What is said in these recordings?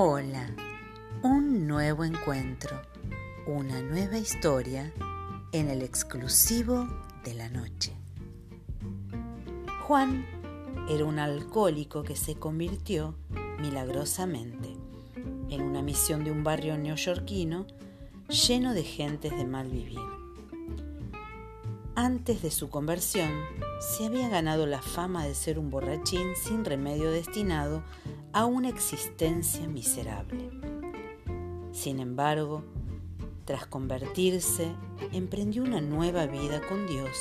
Hola, un nuevo encuentro, una nueva historia en el exclusivo de la noche. Juan era un alcohólico que se convirtió milagrosamente en una misión de un barrio neoyorquino lleno de gentes de mal vivir. Antes de su conversión, se había ganado la fama de ser un borrachín sin remedio destinado a una existencia miserable. Sin embargo, tras convertirse, emprendió una nueva vida con Dios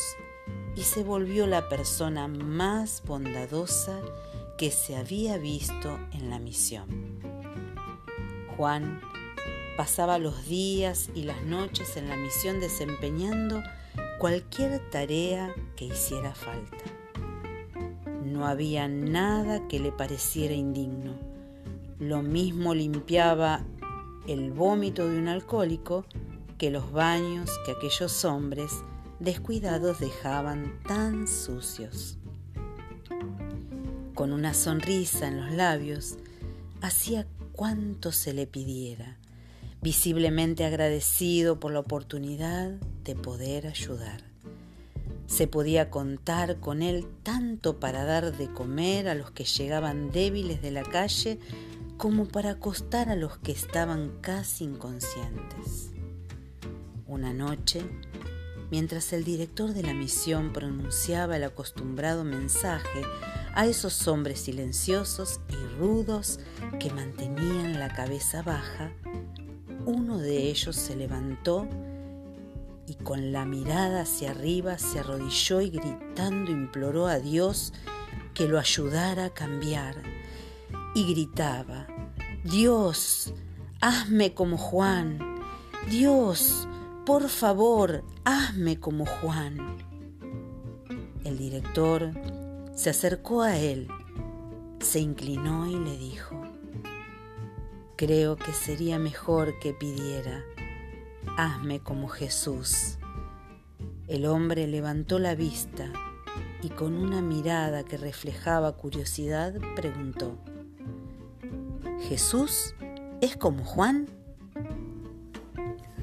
y se volvió la persona más bondadosa que se había visto en la misión. Juan pasaba los días y las noches en la misión desempeñando cualquier tarea que hiciera falta. No había nada que le pareciera indigno. Lo mismo limpiaba el vómito de un alcohólico que los baños que aquellos hombres descuidados dejaban tan sucios. Con una sonrisa en los labios, hacía cuanto se le pidiera visiblemente agradecido por la oportunidad de poder ayudar. Se podía contar con él tanto para dar de comer a los que llegaban débiles de la calle como para acostar a los que estaban casi inconscientes. Una noche, mientras el director de la misión pronunciaba el acostumbrado mensaje a esos hombres silenciosos y rudos que mantenían la cabeza baja, uno de ellos se levantó y con la mirada hacia arriba se arrodilló y gritando imploró a Dios que lo ayudara a cambiar. Y gritaba, Dios, hazme como Juan. Dios, por favor, hazme como Juan. El director se acercó a él, se inclinó y le dijo, Creo que sería mejor que pidiera, hazme como Jesús. El hombre levantó la vista y con una mirada que reflejaba curiosidad preguntó, ¿Jesús es como Juan?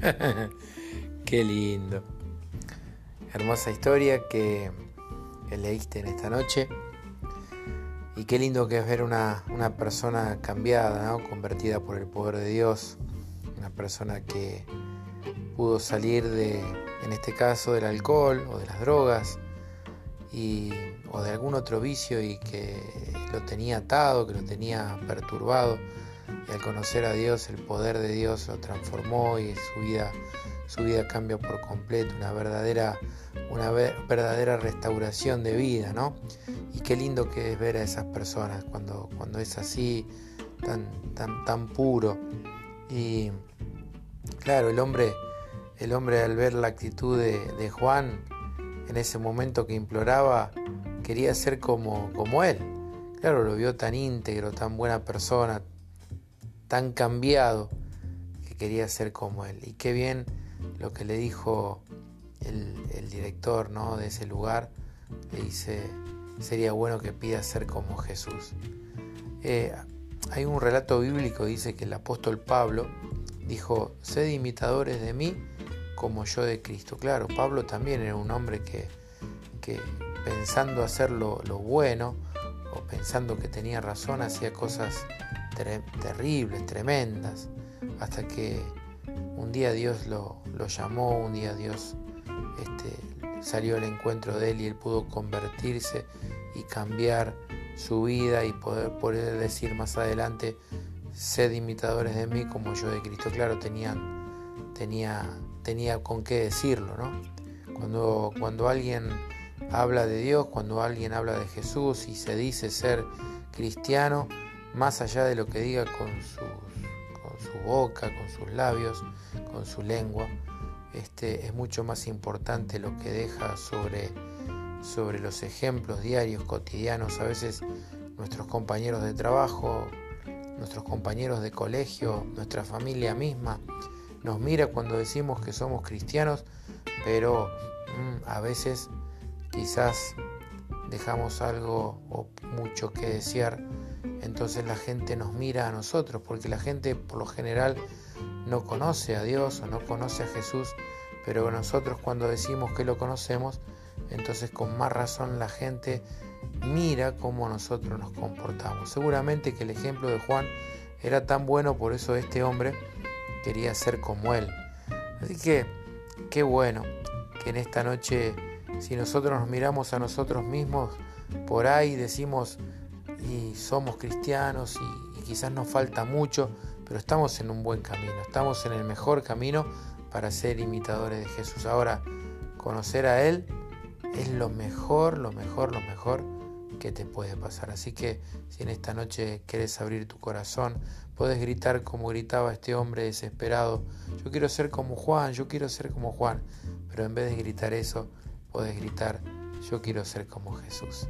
Qué lindo. Hermosa historia que, leíste en esta noche. Y qué lindo que es ver una, persona cambiada, convertida por el poder de Dios, una persona que pudo salir de, en este caso, del alcohol o de las drogas y, o de algún otro vicio y que lo tenía atado, que lo tenía perturbado. Y al conocer a Dios, el poder de Dios lo transformó y su vida, su vida cambió por completo, una verdadera, una verdadera restauración de vida, ¿no? Y qué lindo que es ver a esas personas cuando, cuando es así, tan, tan, tan puro. Y claro, el hombre, el hombre al ver la actitud de, Juan en ese momento que imploraba, quería ser como, como él. Claro, lo vio tan íntegro, tan buena persona, tan cambiado, que quería ser como él. Y qué bien lo que le dijo el, director ¿no? de ese lugar. Le dice, sería bueno que pida ser como Jesús. Eh, hay un relato bíblico dice que el apóstol Pablo dijo, sed imitadores de mí como yo de Cristo. Claro, Pablo también era un hombre que, pensando hacer lo, bueno o pensando que tenía razón hacía cosas terribles, tremendas, hasta que un día Dios lo, lo llamó, un día Dios este, salió al encuentro de él y él pudo convertirse y cambiar su vida y poder, poder decir más adelante, sed imitadores de mí como yo de Cristo. Claro, tenía, tenía, tenía con qué decirlo, ¿no? Cuando, cuando alguien habla de Dios, cuando alguien habla de Jesús y se dice ser cristiano, más allá de lo que diga con, con su boca, con sus labios, con su lengua, este, es mucho más importante lo que deja sobre sobre los ejemplos diarios, cotidianos. A veces nuestros compañeros de trabajo, nuestros compañeros de colegio, nuestra familia misma, nos mira cuando decimos que somos cristianos, pero mm, a veces quizás dejamos algo o mucho que desear. Entonces la gente nos mira a nosotros, porque la gente por lo general no conoce a Dios o no conoce a Jesús, pero nosotros cuando decimos que lo conocemos, entonces con más razón la gente mira cómo nosotros nos comportamos. Seguramente que el ejemplo de Juan era tan bueno, por eso este hombre quería ser como él. Así que qué bueno que en esta noche, si nosotros nos miramos a nosotros mismos, por ahí decimos, y somos cristianos y, y quizás nos falta mucho, pero estamos en un buen camino, estamos en el mejor camino para ser imitadores de Jesús. Ahora, conocer a Él es lo mejor, lo mejor, lo mejor que te puede pasar. Así que si en esta noche quieres abrir tu corazón, puedes gritar como gritaba este hombre desesperado, yo quiero ser como Juan, yo quiero ser como Juan, pero en vez de gritar eso, puedes gritar, yo quiero ser como Jesús.